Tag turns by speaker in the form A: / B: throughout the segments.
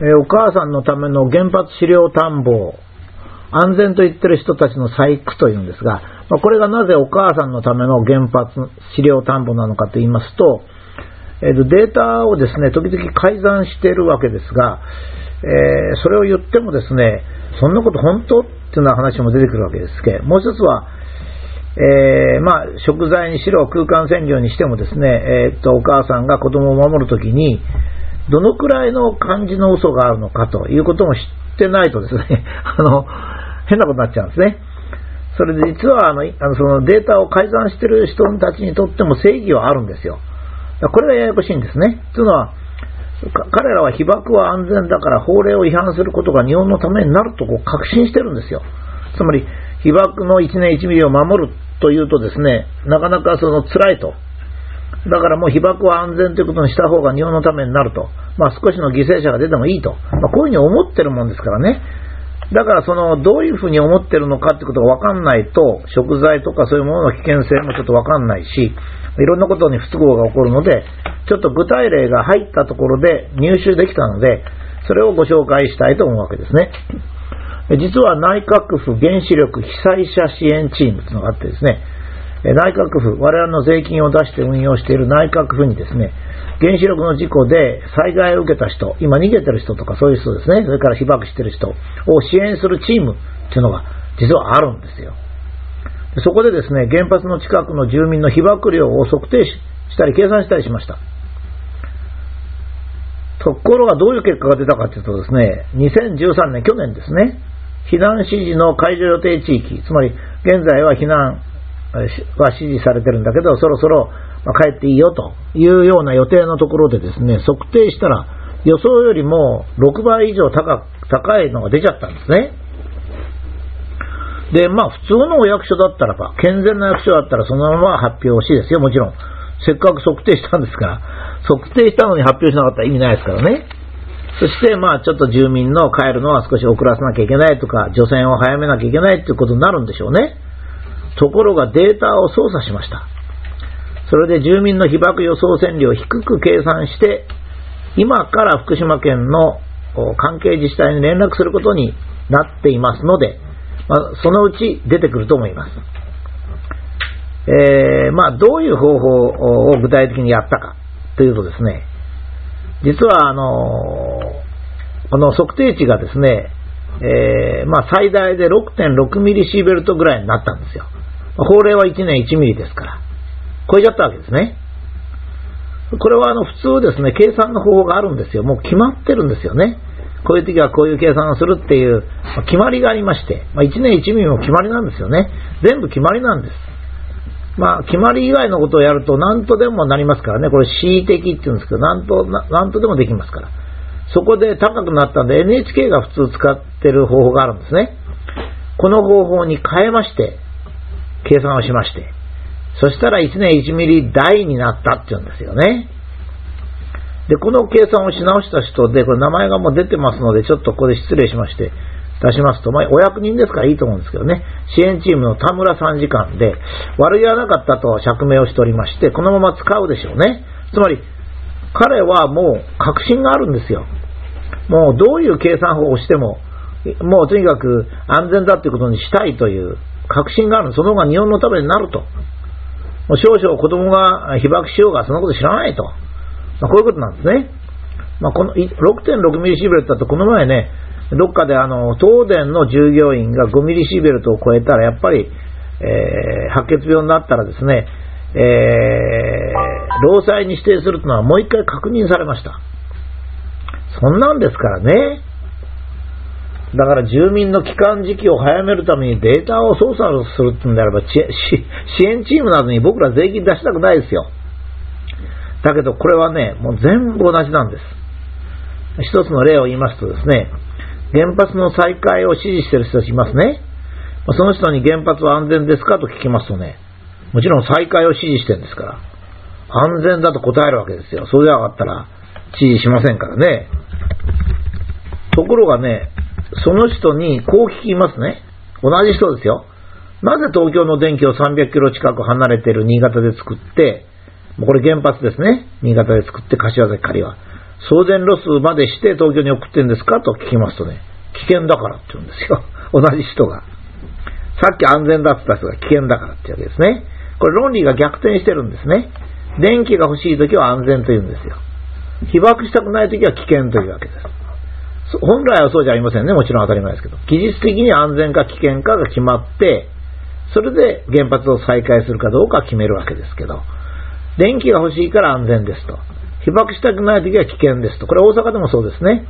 A: えー、お母さんのための原発飼料田んぼ、安全と言ってる人たちの細工というんですが、まあ、これがなぜお母さんのための原発飼料田んぼなのかと言いますと、えー、データをですね、時々改ざんしているわけですが、えー、それを言ってもですね、そんなこと本当っていうような話も出てくるわけですけど、もう一つは、えー、まあ、食材にしろ空間占領にしてもですね、えー、っと、お母さんが子供を守るときに、どのくらいの感じの嘘があるのかということも知ってないとですね、あの、変なことになっちゃうんですね。それで実はあの、あのそのデータを改ざんしている人たちにとっても正義はあるんですよ。これがややこしいんですね。というのは、彼らは被爆は安全だから法令を違反することが日本のためになるとこう確信してるんですよ。つまり、被爆の1年1ミリを守るというとですね、なかなかその辛いと。だからもう被爆は安全ということにした方が日本のためになると。まあ少しの犠牲者が出てもいいと。まあこういうふうに思ってるもんですからね。だからそのどういうふうに思ってるのかってことがわかんないと、食材とかそういうものの危険性もちょっとわかんないし、いろんなことに不都合が起こるので、ちょっと具体例が入ったところで入手できたので、それをご紹介したいと思うわけですね。実は内閣府原子力被災者支援チームというのがあってですね、内閣府、我々の税金を出して運用している内閣府にですね、原子力の事故で災害を受けた人、今逃げてる人とかそういう人ですね、それから被爆してる人を支援するチームっていうのが実はあるんですよ。そこでですね、原発の近くの住民の被爆量を測定したり計算したりしました。ところがどういう結果が出たかというとですね、2013年、去年ですね、避難指示の解除予定地域、つまり現在は避難は指示されてるんだけど、そろそろ帰っていいよというような予定のところでですね、測定したら予想よりも6倍以上高高いのが出ちゃったんですね。で、まあ普通のお役所だったらば、健全な役所だったらそのまま発表しいですよ、もちろん。せっかく測定したんですから、測定したのに発表しなかったら意味ないですからね。そして、まあ、ちょっと住民の帰るのは少し遅らせなきゃいけないとか、除染を早めなきゃいけないということになるんでしょうね。ところがデータを操作しました。それで住民の被爆予想線量を低く計算して、今から福島県の関係自治体に連絡することになっていますので、まあ、そのうち出てくると思います。えー、まあ、どういう方法を具体的にやったかというとですね、実はあのこの測定値がですね、えー、まあ、最大で6.6ミリシーベルトぐらいになったんですよ。法令は1年1ミリですから。超えちゃったわけですね。これはあの普通ですね、計算の方法があるんですよ。もう決まってるんですよね。こういう時はこういう計算をするっていう、ま決まりがありまして、まあ、1年1ミリも決まりなんですよね。全部決まりなんです。まあ、決まり以外のことをやると何とでもなりますからね。これ恣意的って言うんですけど、何と、何とでもできますから。そこで高くなったんで NHK が普通使ってる方法があるんですね。この方法に変えまして、計算をしまして、そしたら1年1ミリ台になったって言うんですよね。で、この計算をし直した人で、これ名前がもう出てますので、ちょっとここで失礼しまして、出しますと、まあ、お役人ですからいいと思うんですけどね、支援チームの田村参事官で、悪気はなかったと釈明をしておりまして、このまま使うでしょうね。つまり、彼はもう確信があるんですよ。もうどういう計算法をしても、もうとにかく安全だということにしたいという確信がある。その方が日本のためになると。もう少々子供が被爆しようがそのこと知らないと。まあ、こういうことなんですね。まあ、この6.6ミリシーベルトだとこの前ね、どっかであの、東電の従業員が5ミリシーベルトを超えたら、やっぱり、えー、白血病になったらですね、えー、労災に指定するというのはもう一回確認されました。そんなんですからね。だから住民の帰還時期を早めるためにデータを操作するってんであれば、支援チームなどに僕ら税金出したくないですよ。だけどこれはね、もう全部同じなんです。一つの例を言いますとですね、原発の再開を支持してる人たちいますね。その人に原発は安全ですかと聞きますとね、もちろん再開を支持してるんですから、安全だと答えるわけですよ。それでなかったら支持しませんからね。ところがね、その人にこう聞きますね。同じ人ですよ。なぜ東京の電気を300キロ近く離れている新潟で作って、もうこれ原発ですね。新潟で作って柏崎刈は。送電ロスまでして東京に送ってんですか？と聞きますとね、危険だからって言うんですよ。同じ人が。さっき安全だって言った人が危険だからってわけですね。これ論理が逆転してるんですね。電気が欲しいときは安全と言うんですよ。被爆したくないときは危険というわけです。本来はそうじゃありませんね。もちろん当たり前ですけど。技術的に安全か危険かが決まって、それで原発を再開するかどうか決めるわけですけど、電気が欲しいから安全ですと。被爆したくないときは危険ですと。これ大阪でもそうですね。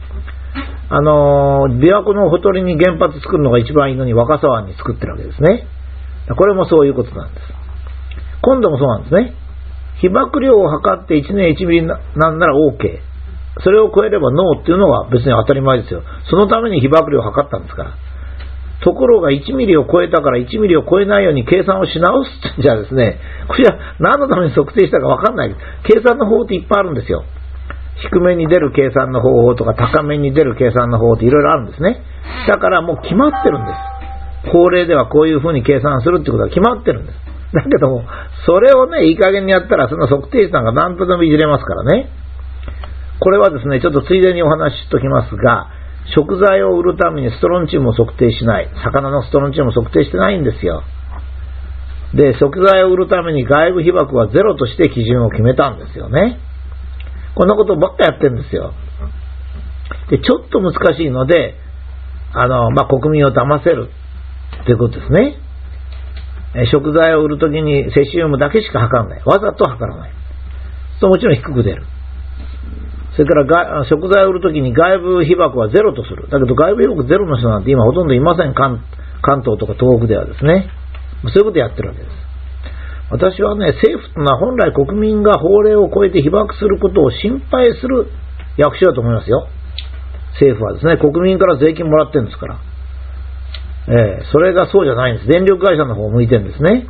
A: あの琵琶湖のほとりに原発作るのが一番いいのに若狭湾に作ってるわけですね。これもそういうことなんです。今度もそうなんですね。被爆量を測って1年1ミリなんなら OK。それを超えればノーっていうのは別に当たり前ですよ。そのために被爆量を測ったんですから。ところが1ミリを超えたから1ミリを超えないように計算をし直すってじゃあですね、これは何のために測定したかわかんない。計算の方法っていっぱいあるんですよ。低めに出る計算の方法とか高めに出る計算の方法っていろいろあるんですね。だからもう決まってるんです。法令ではこういうふうに計算するってことは決まってるんです。だけども、それをね、いい加減にやったら、その測定値なんか何とでもいじれますからね。これはですね、ちょっとついでにお話ししときますが、食材を売るためにストロンチウムを測定しない。魚のストロンチウムを測定してないんですよ。で、食材を売るために外部被曝はゼロとして基準を決めたんですよね。こんなことばっかやってるんですよ。で、ちょっと難しいので、あの、まあ、国民を騙せるということですね。食材を売るときにセシウムだけしか測らない。わざと測らない。ともちろん低く出る。それから食材を売るときに外部被曝はゼロとする。だけど外部被曝ゼロの人なんて今ほとんどいません。関東とか東北ではですね。そういうことやってるわけです。私はね、政府というのは本来国民が法令を超えて被爆することを心配する役所だと思いますよ。政府はですね、国民から税金もらってるんですから。えー、それがそうじゃないんです。電力会社の方を向いてるんですね。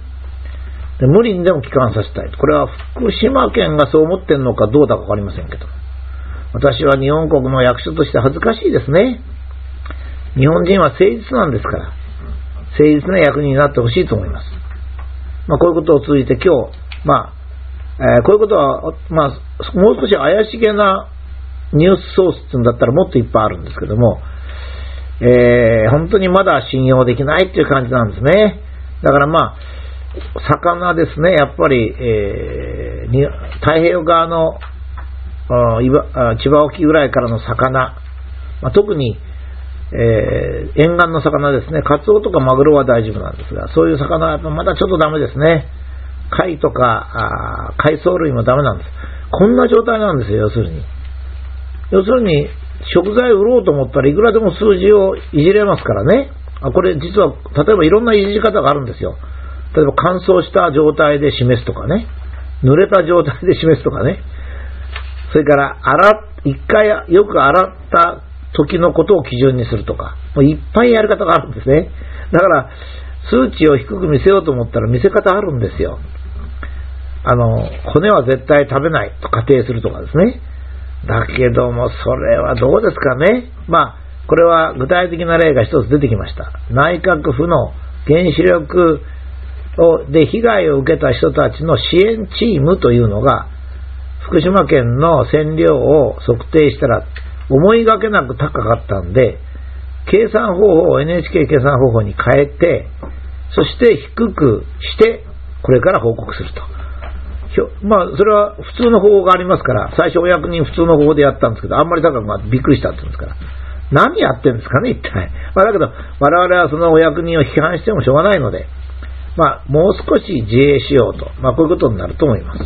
A: で無理にでも帰還させたい。これは福島県がそう思ってるのかどうだかわかりませんけど。私は日本国の役所として恥ずかしいですね。日本人は誠実なんですから、誠実な役人になってほしいと思います。まあ、こういうことを通じて今日、まあ、えー、こういうことは、まあ、もう少し怪しげなニュースソースっていうんだったらもっといっぱいあるんですけども、えー、本当にまだ信用できないっていう感じなんですね。だからまあ、魚ですね、やっぱり、えー、太平洋側の千葉沖ぐらいからの魚、まあ、特に、えー、沿岸の魚ですね、カツオとかマグロは大丈夫なんですが、そういう魚はやっぱまだちょっとダメですね。貝とか海藻類もダメなんです。こんな状態なんですよ、要するに。要するに、食材売ろうと思ったらいくらでも数字をいじれますからね。あこれ実は、例えばいろんないじり方があるんですよ。例えば乾燥した状態で示すとかね。濡れた状態で示すとかね。それから、洗、一回よく洗った時のことを基準にするとか。もういっぱいやり方があるんですね。だから、数値を低く見せようと思ったら見せ方あるんですよ。あの、骨は絶対食べないと仮定するとかですね。だけども、それはどうですかね。まあ、これは具体的な例が一つ出てきました。内閣府の原子力をで被害を受けた人たちの支援チームというのが、福島県の線量を測定したら、思いがけなく高かったんで、計算方法を NHK 計算方法に変えて、そして低くして、これから報告すると。まあ、それは普通の方法がありますから、最初お役人普通の方法でやったんですけど、あんまり高くなってびっくりしたって言うんですから。何やってんですかね、一体。まあ、だけど、我々はそのお役人を批判してもしょうがないので、まあ、もう少し自衛しようと、まあ、こういうことになると思います。